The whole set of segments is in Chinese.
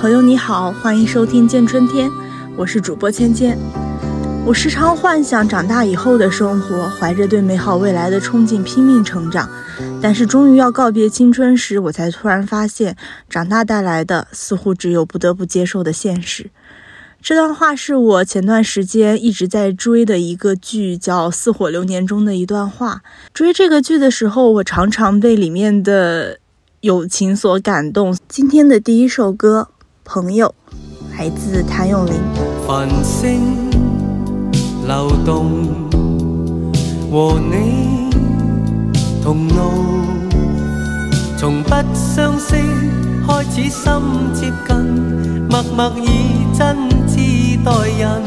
朋友你好，欢迎收听见春天，我是主播芊芊。我时常幻想长大以后的生活，怀着对美好未来的憧憬拼命成长，但是终于要告别青春时，我才突然发现，长大带来的似乎只有不得不接受的现实。这段话是我前段时间一直在追的一个剧，叫《似火流年》中的一段话。追这个剧的时候，我常常被里面的友情所感动。今天的第一首歌《朋友》来自谭咏麟。繁星流动，和你同路，从不相识开始心接近，默默以真挚。待人，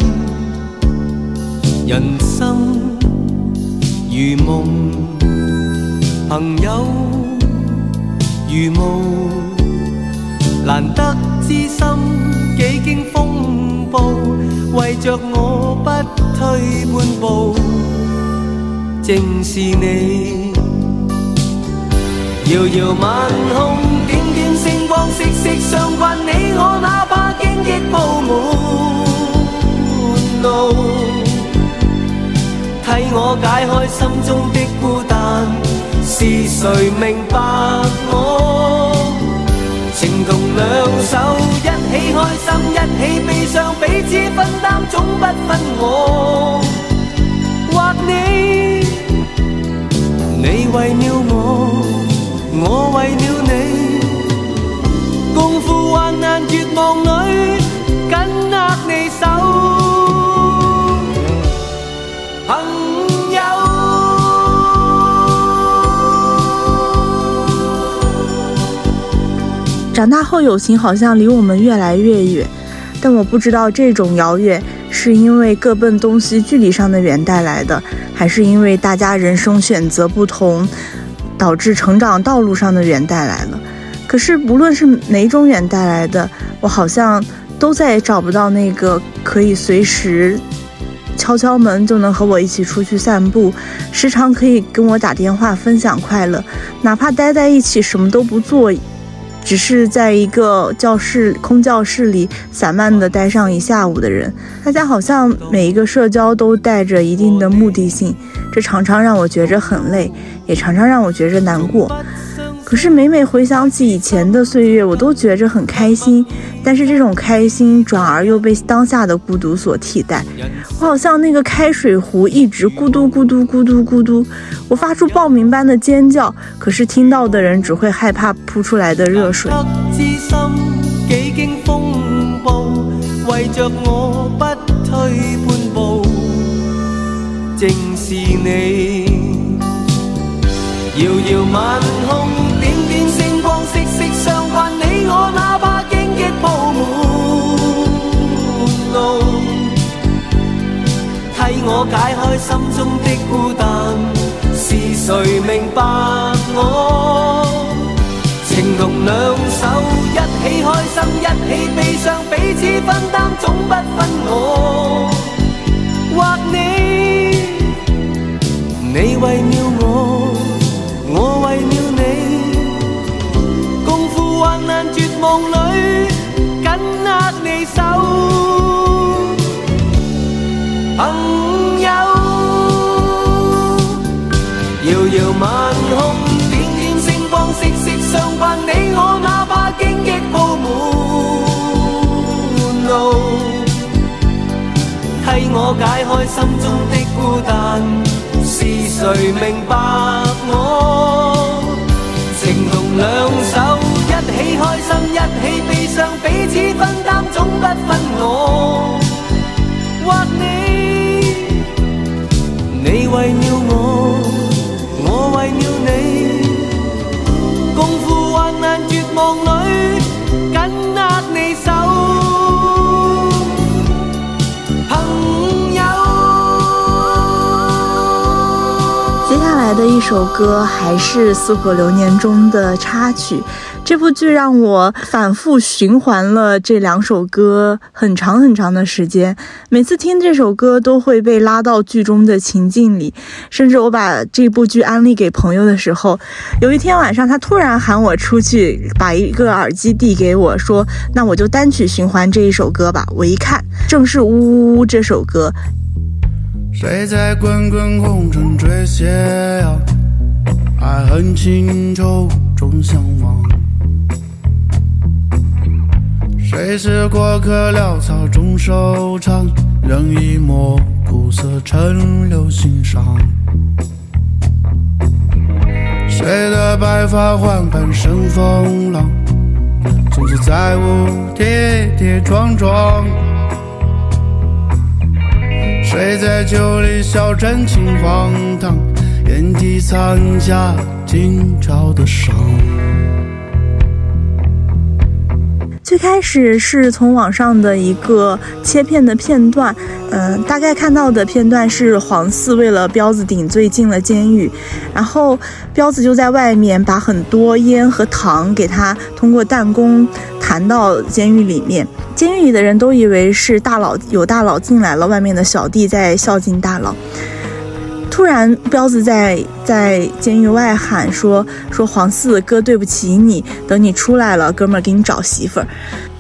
人生如梦，朋友如雾，难得知心几经风暴，为着我不退半步，正是你。遥遥晚空，点点星光，息息相关，你我哪怕荆棘铺满。路，替我解开心中的孤单，是谁明白我？两手，一起开心，一起悲伤，彼此分担，总不分我或你。你为了我，我为了你，共赴患难绝望里，紧握你手。长大后，友情好像离我们越来越远，但我不知道这种遥远是因为各奔东西距离上的远带来的，还是因为大家人生选择不同，导致成长道路上的远带来了。可是无论是哪种远带来的，我好像都再也找不到那个可以随时敲敲门就能和我一起出去散步，时常可以跟我打电话分享快乐，哪怕待在一起什么都不做。只是在一个教室空教室里散漫的待上一下午的人，大家好像每一个社交都带着一定的目的性，这常常让我觉着很累，也常常让我觉着难过。可是每每回想起以前的岁月，我都觉着很开心。但是这种开心转而又被当下的孤独所替代。我好像那个开水壶一直咕嘟咕嘟咕嘟咕嘟，我发出报名般的尖叫，可是听到的人只会害怕扑出来的热水。为着我不退半步，正是你。遥遥晚空，点点星光，息息相关。你我哪怕荆棘铺满路，替我解开心中的孤单。是谁明白我？情同两手，一起开心，一起悲伤，彼此分担，总不分我或你。你为了我。我为了你，共赴患难绝望里，紧握你手，朋友。遥遥晚空，点点星光，息息相关。你我哪怕荆棘铺满路，替我解开心中的孤单。谁明白我？情同两手，一起开心，一起悲伤，彼此分担，总不分我或你。你为了，我接下来的一首歌，还是《似火流年》中的插曲。这部剧让我反复循环了这两首歌很长很长的时间，每次听这首歌都会被拉到剧中的情境里。甚至我把这部剧安利给朋友的时候，有一天晚上他突然喊我出去，把一个耳机递给我说：“那我就单曲循环这一首歌吧。”我一看，正是《呜呜呜》这首歌。谁在滚滚红尘追斜阳？爱恨情仇终相忘。谁是过客潦草终收场？任一抹苦涩沉留心上。谁的白发换半生风浪？从此再无跌跌撞撞。谁在酒里笑真情荒唐？眼底藏下今朝的伤。开始是从网上的一个切片的片段，嗯，大概看到的片段是黄四为了彪子顶罪进了监狱，然后彪子就在外面把很多烟和糖给他通过弹弓弹到监狱里面，监狱里的人都以为是大佬有大佬进来了，外面的小弟在孝敬大佬。突然，彪子在在监狱外喊说：“说黄四哥，对不起你，等你出来了，哥们儿给你找媳妇儿。”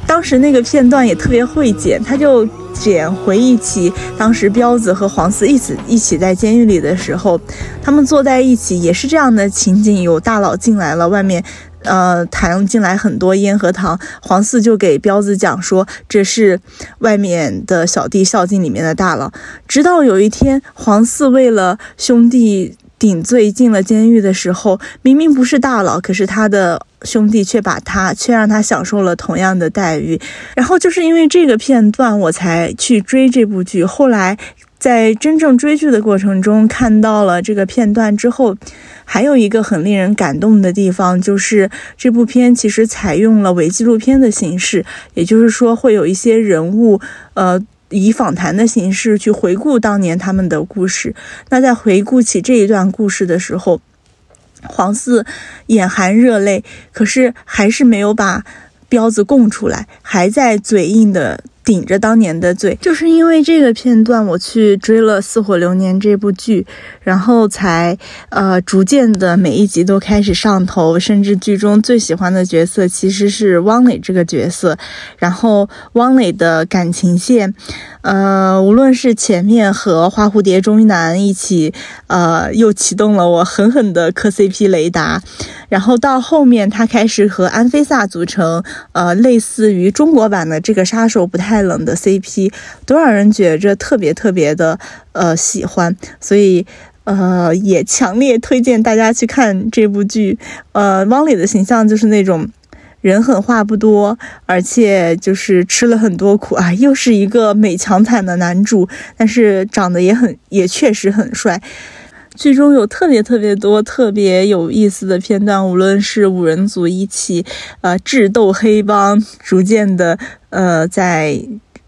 当时那个片段也特别会剪，他就剪回忆起当时彪子和黄四一起一起在监狱里的时候，他们坐在一起也是这样的情景，有大佬进来了，外面。呃，弹进来很多烟和糖，黄四就给彪子讲说，这是外面的小弟孝敬里面的大佬。直到有一天，黄四为了兄弟顶罪进了监狱的时候，明明不是大佬，可是他的兄弟却把他，却让他享受了同样的待遇。然后就是因为这个片段，我才去追这部剧。后来。在真正追剧的过程中，看到了这个片段之后，还有一个很令人感动的地方，就是这部片其实采用了伪纪录片的形式，也就是说，会有一些人物，呃，以访谈的形式去回顾当年他们的故事。那在回顾起这一段故事的时候，黄四眼含热泪，可是还是没有把彪子供出来，还在嘴硬的。顶着当年的罪，就是因为这个片段，我去追了《似火流年》这部剧，然后才呃逐渐的每一集都开始上头，甚至剧中最喜欢的角色其实是汪磊这个角色，然后汪磊的感情线。呃，无论是前面和花蝴蝶钟南一起，呃，又启动了我狠狠的磕 CP 雷达，然后到后面他开始和安菲萨组成，呃，类似于中国版的这个杀手不太冷的 CP，都让人觉着特别特别的呃喜欢，所以呃也强烈推荐大家去看这部剧。呃，汪磊的形象就是那种。人狠话不多，而且就是吃了很多苦啊，又是一个美强惨的男主，但是长得也很，也确实很帅。剧中有特别特别多特别有意思的片段，无论是五人组一起，呃，智斗黑帮，逐渐的，呃，在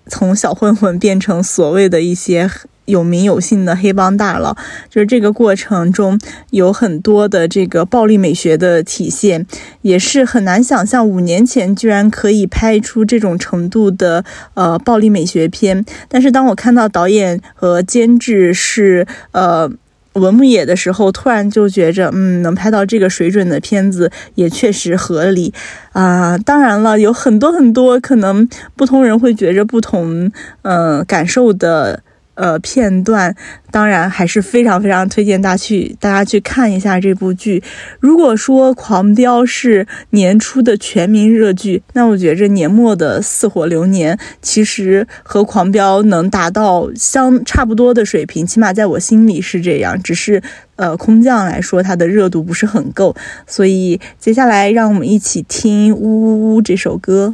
从小混混变成所谓的一些。有名有姓的黑帮大佬，就是这个过程中有很多的这个暴力美学的体现，也是很难想象五年前居然可以拍出这种程度的呃暴力美学片。但是当我看到导演和监制是呃文牧野的时候，突然就觉着，嗯，能拍到这个水准的片子也确实合理啊。当然了，有很多很多可能不同人会觉着不同嗯感受的。呃，片段当然还是非常非常推荐大家去大家去看一下这部剧。如果说《狂飙》是年初的全民热剧，那我觉着年末的《似火流年》其实和《狂飙》能达到相差不多的水平，起码在我心里是这样。只是呃，空降来说，它的热度不是很够。所以接下来让我们一起听《呜呜呜》这首歌。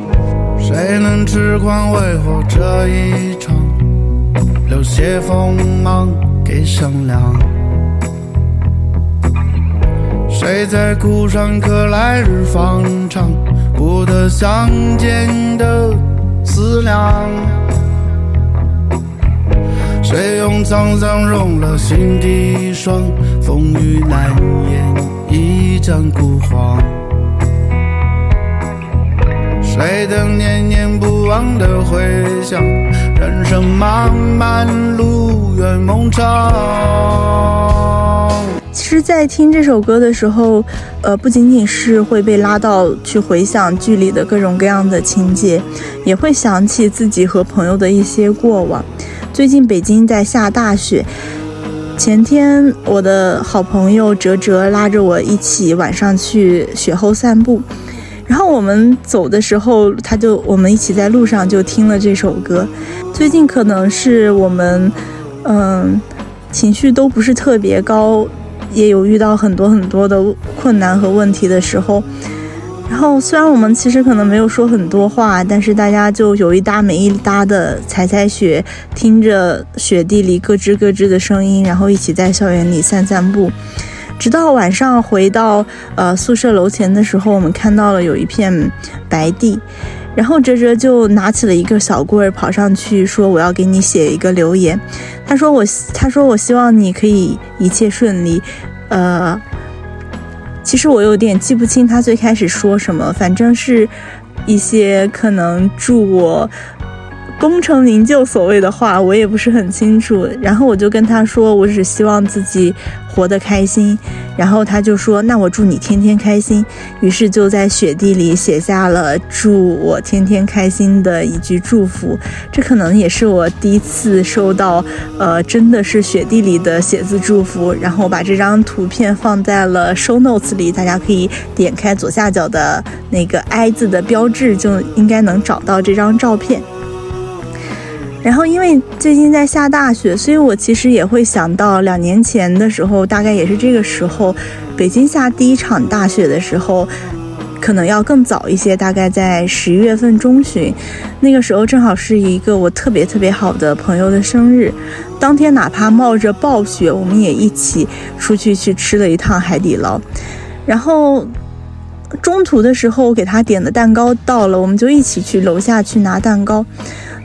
谁能痴狂为何这一场？有些锋芒给善良。谁在苦上刻来日方长，不得相见的思量。谁用沧桑融了心底霜？风雨难掩，一战孤荒。谁等念念不忘的回响？人生漫漫路，远梦长。其实，在听这首歌的时候，呃，不仅仅是会被拉到去回想剧里的各种各样的情节，也会想起自己和朋友的一些过往。最近北京在下大雪，前天我的好朋友哲哲拉着我一起晚上去雪后散步，然后我们走的时候，他就我们一起在路上就听了这首歌。最近可能是我们，嗯，情绪都不是特别高。也有遇到很多很多的困难和问题的时候，然后虽然我们其实可能没有说很多话，但是大家就有一搭没一搭的踩踩雪，听着雪地里咯吱咯吱的声音，然后一起在校园里散散步，直到晚上回到呃宿舍楼前的时候，我们看到了有一片白地。然后哲哲就拿起了一个小棍儿，跑上去说：“我要给你写一个留言。”他说：“我，他说我希望你可以一切顺利。”呃，其实我有点记不清他最开始说什么，反正是一些可能祝我。功成名就，所谓的话我也不是很清楚。然后我就跟他说，我只希望自己活得开心。然后他就说，那我祝你天天开心。于是就在雪地里写下了祝我天天开心的一句祝福。这可能也是我第一次收到，呃，真的是雪地里的写字祝福。然后我把这张图片放在了 show notes 里，大家可以点开左下角的那个 i 字的标志，就应该能找到这张照片。然后，因为最近在下大雪，所以我其实也会想到两年前的时候，大概也是这个时候，北京下第一场大雪的时候，可能要更早一些，大概在十一月份中旬，那个时候正好是一个我特别特别好的朋友的生日，当天哪怕冒着暴雪，我们也一起出去去吃了一趟海底捞，然后中途的时候我给他点的蛋糕到了，我们就一起去楼下去拿蛋糕。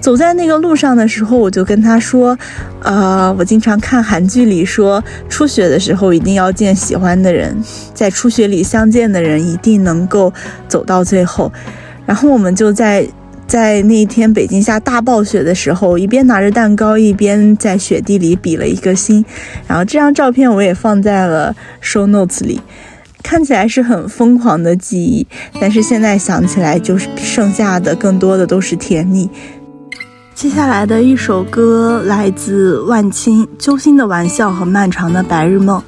走在那个路上的时候，我就跟他说：“呃，我经常看韩剧里说，初雪的时候一定要见喜欢的人，在初雪里相见的人一定能够走到最后。”然后我们就在在那一天北京下大暴雪的时候，一边拿着蛋糕，一边在雪地里比了一个心。然后这张照片我也放在了 show notes 里，看起来是很疯狂的记忆，但是现在想起来，就是剩下的更多的都是甜蜜。接下来的一首歌来自万青，《揪心的玩笑和漫长的白日梦》。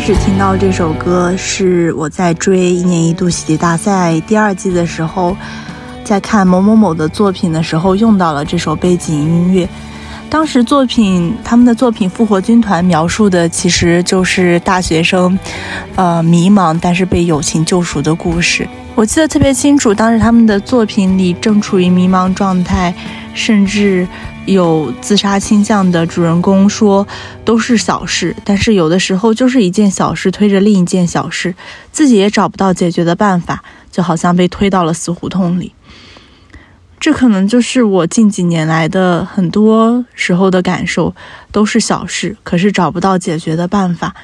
始听到这首歌，是我在追一年一度喜剧大赛第二季的时候，在看某某某的作品的时候，用到了这首背景音乐。当时作品，他们的作品《复活军团》描述的其实就是大学生，呃，迷茫但是被友情救赎的故事。我记得特别清楚，当时他们的作品里正处于迷茫状态，甚至有自杀倾向的主人公说都是小事，但是有的时候就是一件小事推着另一件小事，自己也找不到解决的办法，就好像被推到了死胡同里。这可能就是我近几年来的很多时候的感受，都是小事，可是找不到解决的办法。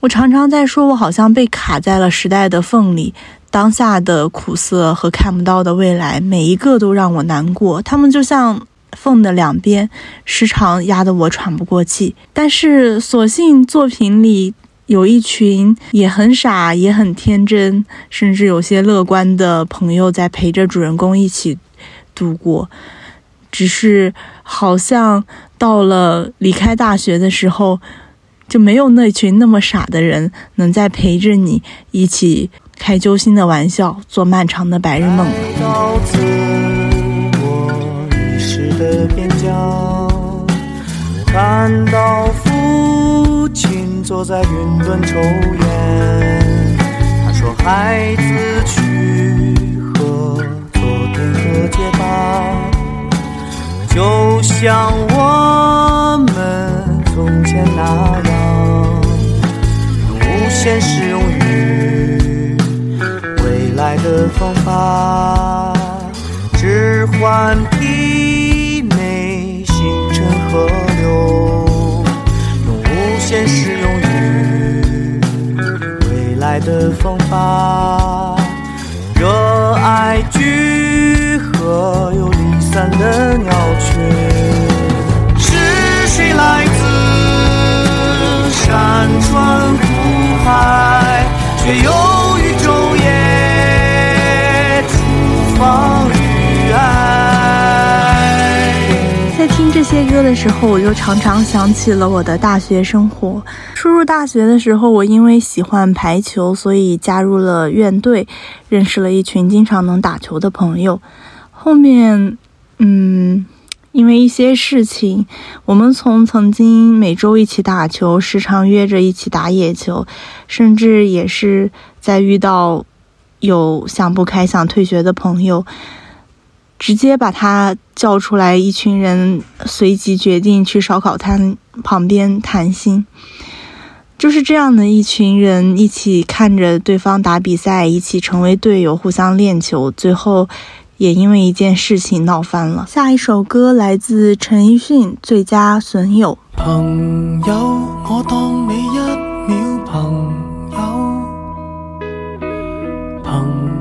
我常常在说，我好像被卡在了时代的缝里，当下的苦涩和看不到的未来，每一个都让我难过。他们就像缝的两边，时常压得我喘不过气。但是，所幸作品里有一群也很傻、也很天真，甚至有些乐观的朋友在陪着主人公一起度过。只是，好像到了离开大学的时候。就没有那群那么傻的人能再陪着你一起开揪心的玩笑，做漫长的白日梦了。的边角，看到父亲坐在云端抽烟。他说：“孩子，去和昨天和解吧，就像我们从前那样。”用无限适用于未来的方法，置换体内形成河流，用无限适用于未来的方法，热爱聚合又离散的鸟群，是谁来自山川？时候，我就常常想起了我的大学生活。初入大学的时候，我因为喜欢排球，所以加入了院队，认识了一群经常能打球的朋友。后面，嗯。因为一些事情，我们从曾经每周一起打球，时常约着一起打野球，甚至也是在遇到有想不开、想退学的朋友，直接把他叫出来，一群人随即决定去烧烤摊旁边谈心。就是这样的一群人，一起看着对方打比赛，一起成为队友，互相练球，最后。也因为一件事情闹翻了。下一首歌来自陈奕迅，《最佳损友》。朋友，我当你一秒朋友；朋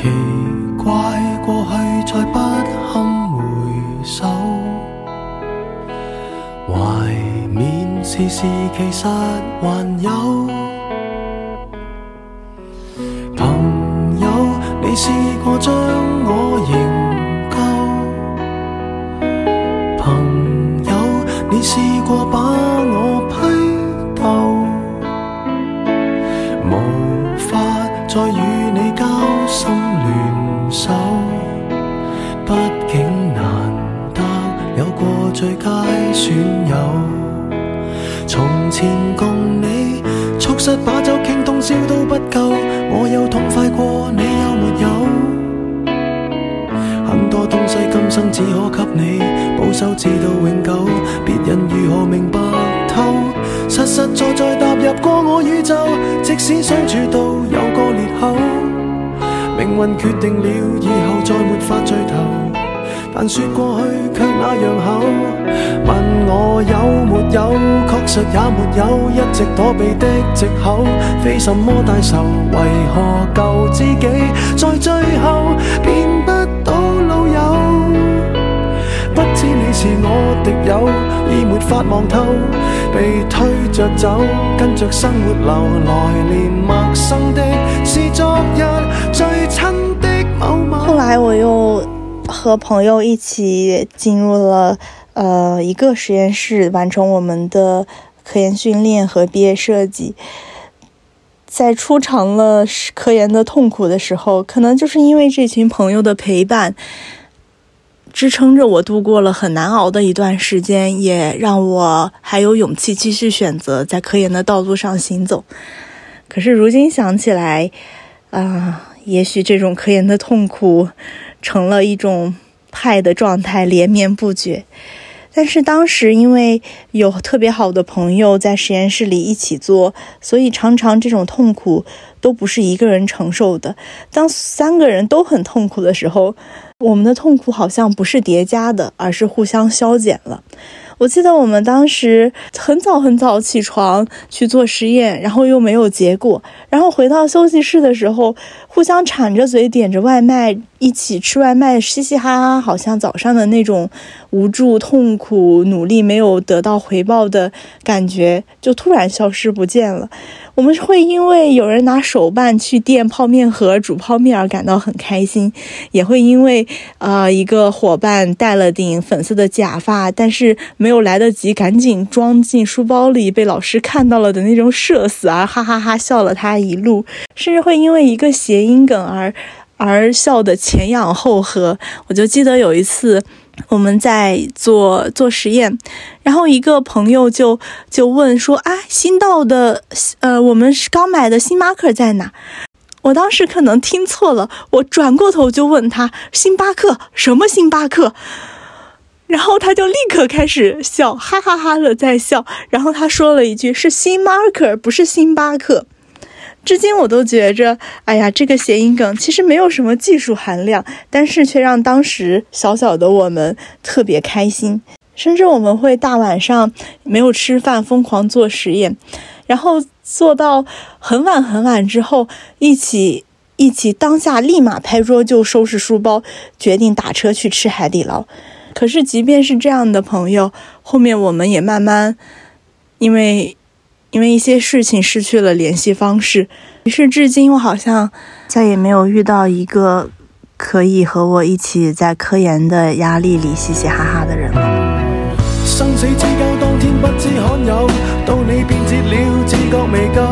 奇怪，过去再不堪回首，怀缅时事其实还有朋友，你。试过将只可给你保守，至到永久。别人如何明白透？实实在在踏入过我宇宙，即使相处到有个裂口，命运决定了以后再没法聚头。但说过去却那样厚，问我有没有，确实也没有，一直躲避的借口，非什么大仇，为何旧知己在最后变不知你是我敌友，已没法望透，被推着走，跟着生活流，来年陌生的是昨日最亲的某某。后来我又和朋友一起进入了呃一个实验室，完成我们的科研训练和毕业设计。在初尝了科研的痛苦的时候，可能就是因为这群朋友的陪伴。支撑着我度过了很难熬的一段时间，也让我还有勇气继续选择在科研的道路上行走。可是如今想起来，啊，也许这种科研的痛苦成了一种派的状态，连绵不绝。但是当时因为有特别好的朋友在实验室里一起做，所以常常这种痛苦都不是一个人承受的。当三个人都很痛苦的时候，我们的痛苦好像不是叠加的，而是互相消减了。我记得我们当时很早很早起床去做实验，然后又没有结果，然后回到休息室的时候，互相铲着嘴点着外卖，一起吃外卖，嘻嘻哈哈，好像早上的那种无助、痛苦、努力没有得到回报的感觉就突然消失不见了。我们会因为有人拿手办去垫泡面盒煮泡面而感到很开心，也会因为呃一个伙伴戴了顶粉色的假发，但是没有来得及赶紧装进书包里，被老师看到了的那种社死而哈哈哈笑了他一路，甚至会因为一个谐音梗而而笑得前仰后合。我就记得有一次。我们在做做实验，然后一个朋友就就问说：“啊，新到的，呃，我们是刚买的星巴克在哪？”我当时可能听错了，我转过头就问他：“星巴克什么星巴克？”然后他就立刻开始笑，哈哈哈的在笑。然后他说了一句：“是星 marker，不是星巴克。”至今我都觉着，哎呀，这个谐音梗其实没有什么技术含量，但是却让当时小小的我们特别开心。甚至我们会大晚上没有吃饭，疯狂做实验，然后做到很晚很晚之后，一起一起当下立马拍桌就收拾书包，决定打车去吃海底捞。可是即便是这样的朋友，后面我们也慢慢因为。因为一些事情失去了联系方式，于是至今我好像再也没有遇到一个可以和我一起在科研的压力里嘻嘻哈哈的人了。生死之交当天不知罕有，到你变节了，自觉未够。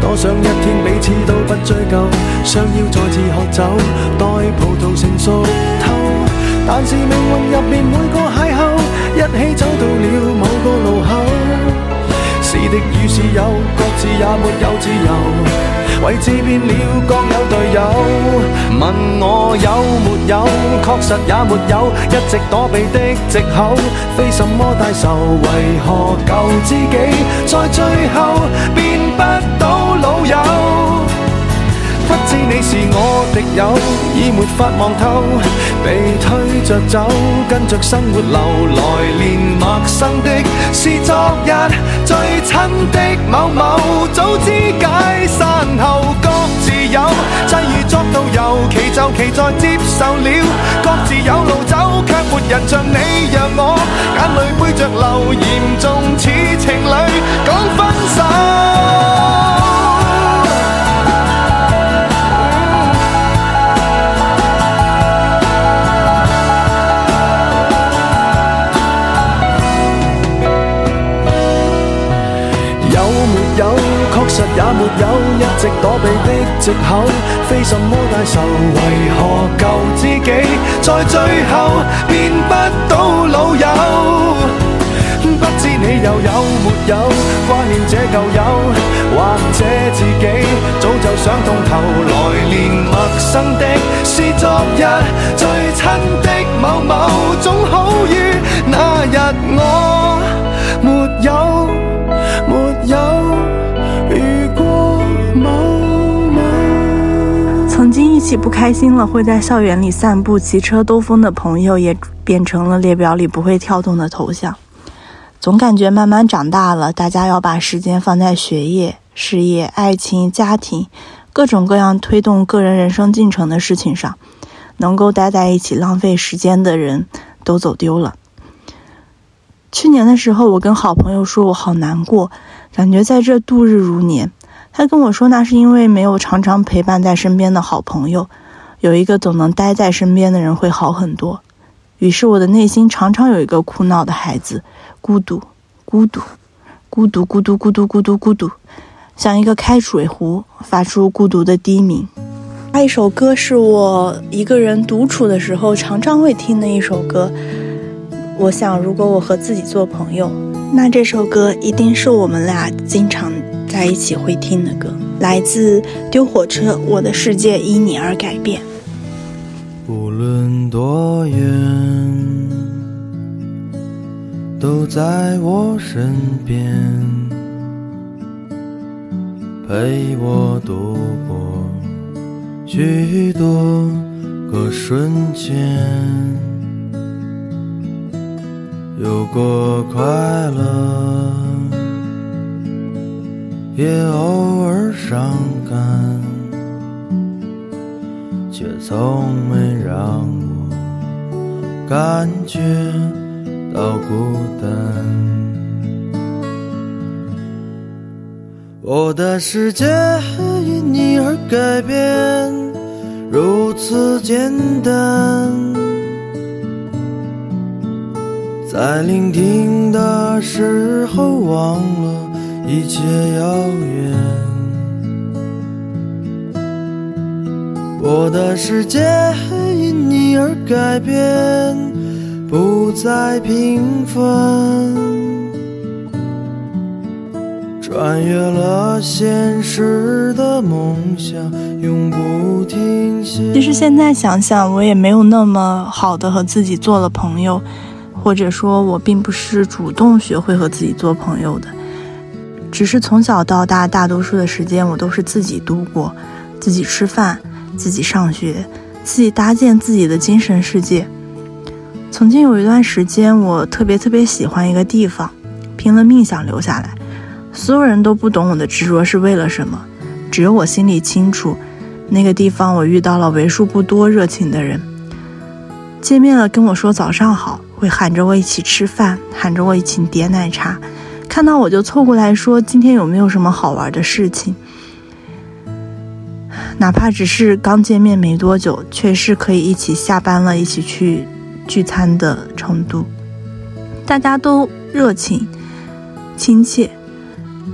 多想一天彼此都不追究，想要再次喝酒，待葡萄成熟透。但是命运入面每个邂逅，一起走到了某个路口。的与是有，各自也没有。自由。位置变了，各有。队友。问我有没有，确实也没有。一直躲避的借口，非什么大仇。为何旧知己在最后变不到老友？知你是我敌友，已没法望透，被推着走，跟着生活流来，年陌生的是昨日最亲的某某，早知解散后各自有，际遇作到尤其就其在接受了，各自有路走，却没人像你让我眼泪背着流，严重似情侣讲分手。也没有一直躲避的藉口，非什么大仇。为何旧知己在最后变不到老友？不知你又有没有挂念这旧友，或者自己早就想通透来，连陌生的是昨日最亲的某某，总好于那日我没有没有。起不开心了，会在校园里散步、骑车兜风的朋友，也变成了列表里不会跳动的头像。总感觉慢慢长大了，大家要把时间放在学业、事业、爱情、家庭各种各样推动个人人生进程的事情上，能够待在一起浪费时间的人都走丢了。去年的时候，我跟好朋友说，我好难过，感觉在这度日如年。他跟我说，那是因为没有常常陪伴在身边的好朋友，有一个总能待在身边的人会好很多。于是我的内心常常有一个哭闹的孩子，孤独，孤独，孤独，孤独，孤独，孤独，孤独，像一个开水壶，发出孤独的低鸣。那一首歌是我一个人独处的时候常常会听的一首歌。我想，如果我和自己做朋友，那这首歌一定是我们俩经常。在一起会听的歌，来自丢火车，《我的世界因你而改变》。无论多远，都在我身边，陪我度过许多个瞬间，有过快乐，也偶尔伤感，却从没让我感觉到孤单。我的世界因你而改变，如此简单。在聆听的时候，忘了一切遥远。我的世界因你而改变，不再平凡。穿越了现实的梦想，永不停歇。其实现在想想，我也没有那么好的和自己做了朋友，或者说，我并不是主动学会和自己做朋友的，只是从小到大，大多数的时间我都是自己度过，自己吃饭，自己上学，自己搭建自己的精神世界。曾经有一段时间，我特别特别喜欢一个地方，拼了命想留下来。所有人都不懂我的执着是为了什么，只有我心里清楚。那个地方，我遇到了为数不多热情的人。见面了，跟我说早上好，会喊着我一起吃饭，喊着我一起点奶茶。看到我就凑过来说今天有没有什么好玩的事情。哪怕只是刚见面没多久，却是可以一起下班了，一起去聚餐的程度。大家都热情、亲切。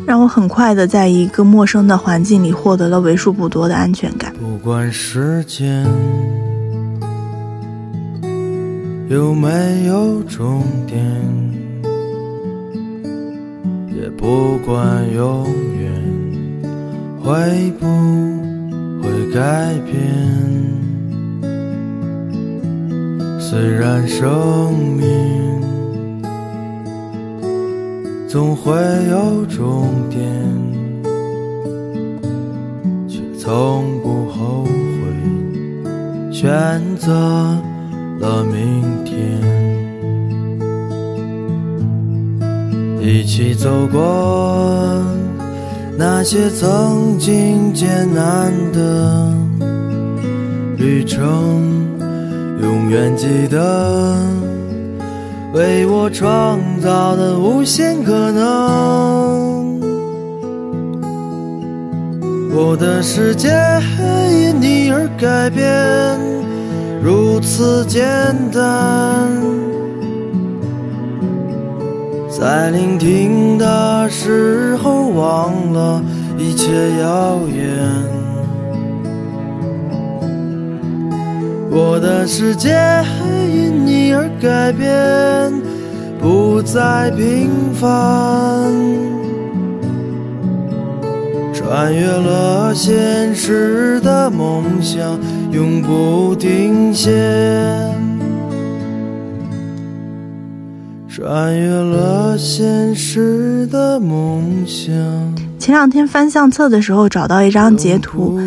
让我很快的在一个陌生的环境里获得了为数不多的安全感。不管时间有没有终点，不管永远会不会改变。虽然生命。总会有终点，却从不后悔选择了明天。一起走过那些曾经艰难的旅程，永远记得。为我创造的无限可能，我的世界因你而改变，如此简单。在聆听的时候，忘了一切遥远。我的世界因你而改变，不再平凡。穿越了现实的梦想，永不停歇。穿越了现实的梦想。前两天翻相册的时候，找到一张截图，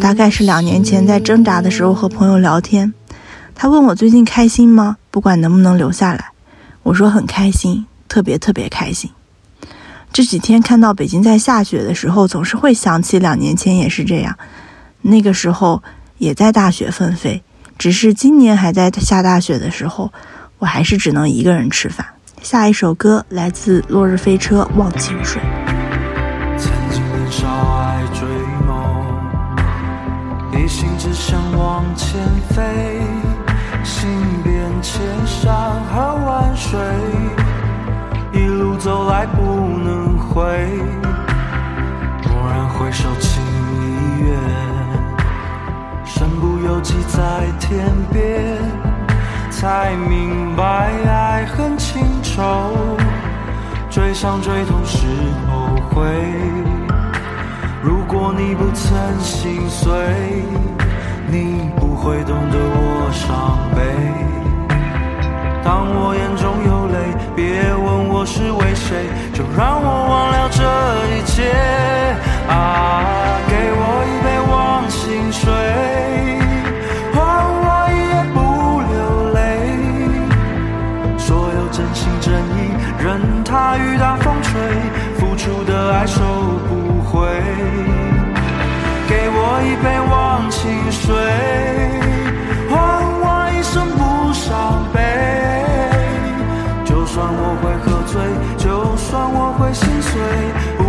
大概是两年前在挣扎的时候和朋友聊天。他问我最近开心吗？不管能不能留下来，我说很开心，特别特别开心。这几天看到北京在下雪的时候，总是会想起两年前也是这样，那个时候也在大雪纷飞，只是今年还在下大雪的时候，我还是只能一个人吃饭。下一首歌来自落日飞车《忘情水》。曾经年少爱追梦一心只想往前飞，行遍千山和万水，一路走来不能回。蓦然回首，情已远，身不由己在天边，才明白爱恨情仇，追伤追痛是后悔。如果你不曾心碎，你不会懂得我伤悲。当我眼中有泪，别问我是为谁，就让我忘了这一切。啊，给我一杯忘情水，雨打风吹，付出的爱收不回。给我一杯忘情水，换我一生不伤悲。就算我会喝醉，就算我会心碎。我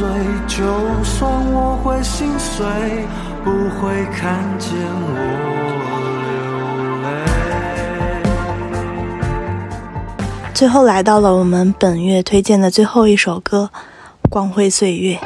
醉，就算我会心碎，不会看见我流泪。最后来到了我们本月推荐的最后一首歌《光辉岁月》。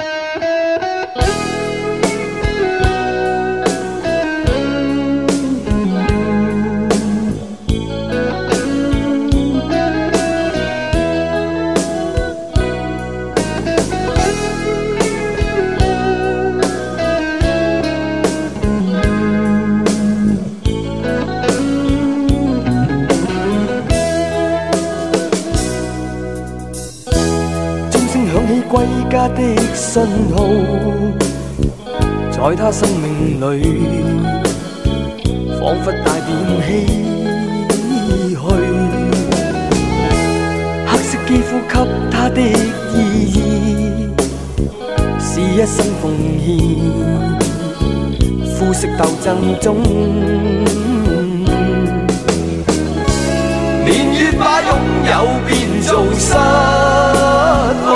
他的信号，在他生命裏，彷彿帶點唏噓。黑色肌膚給他的意義，是一生奉獻，膚色鬥爭中。年月把擁有變做失去，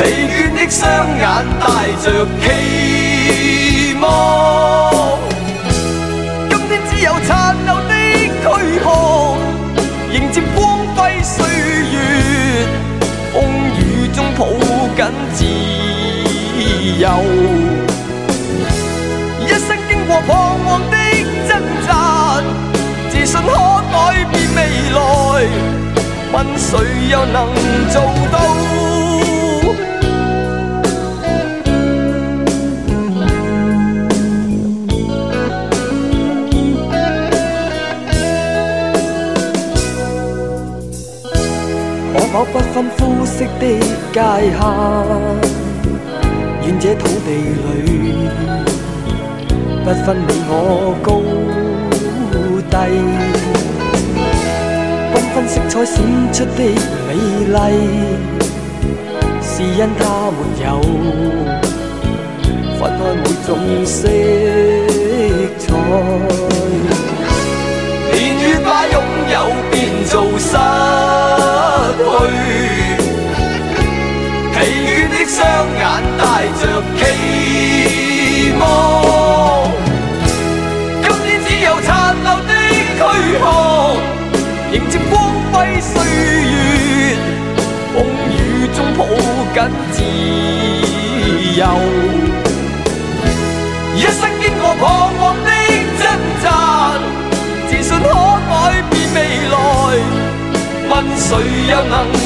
疲倦的双眼带着期望。今天只有残留的躯壳，迎接光辉岁月，风雨中抱紧自由。一生经过彷徨的挣扎，自信可改变未来。问谁又能做到？可否不分肤色的界限？愿這土地裏不分你我高低，缤纷色彩闪出的美麗，是因它沒有分開每種色彩。年月把擁有變做失，疲倦的双眼带着期望。今天只有残留的躯壳，迎接光辉岁月，风雨中抱紧自由。一生经过彷谁又能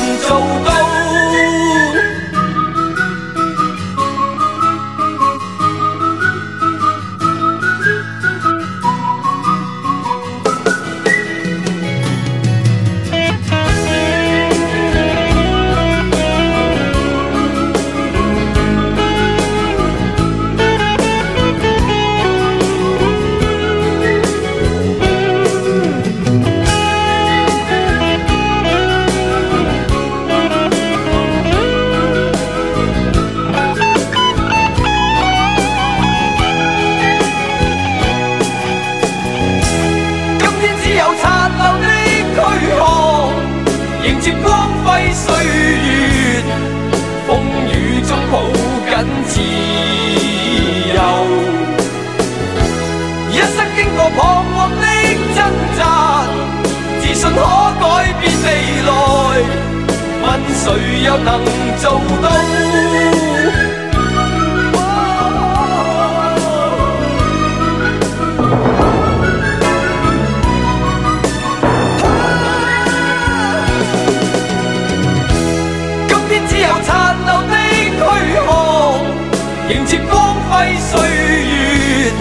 迎接光輝歲月，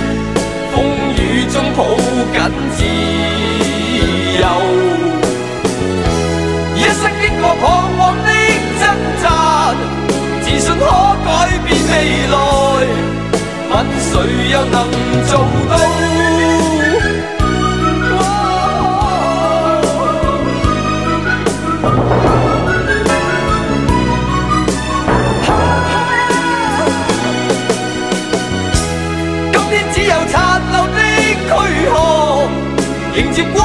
風雨中抱緊自由。一生經過彷徨，可改變未來，問誰又能做到？今天只有殘留的軀殼，迎接光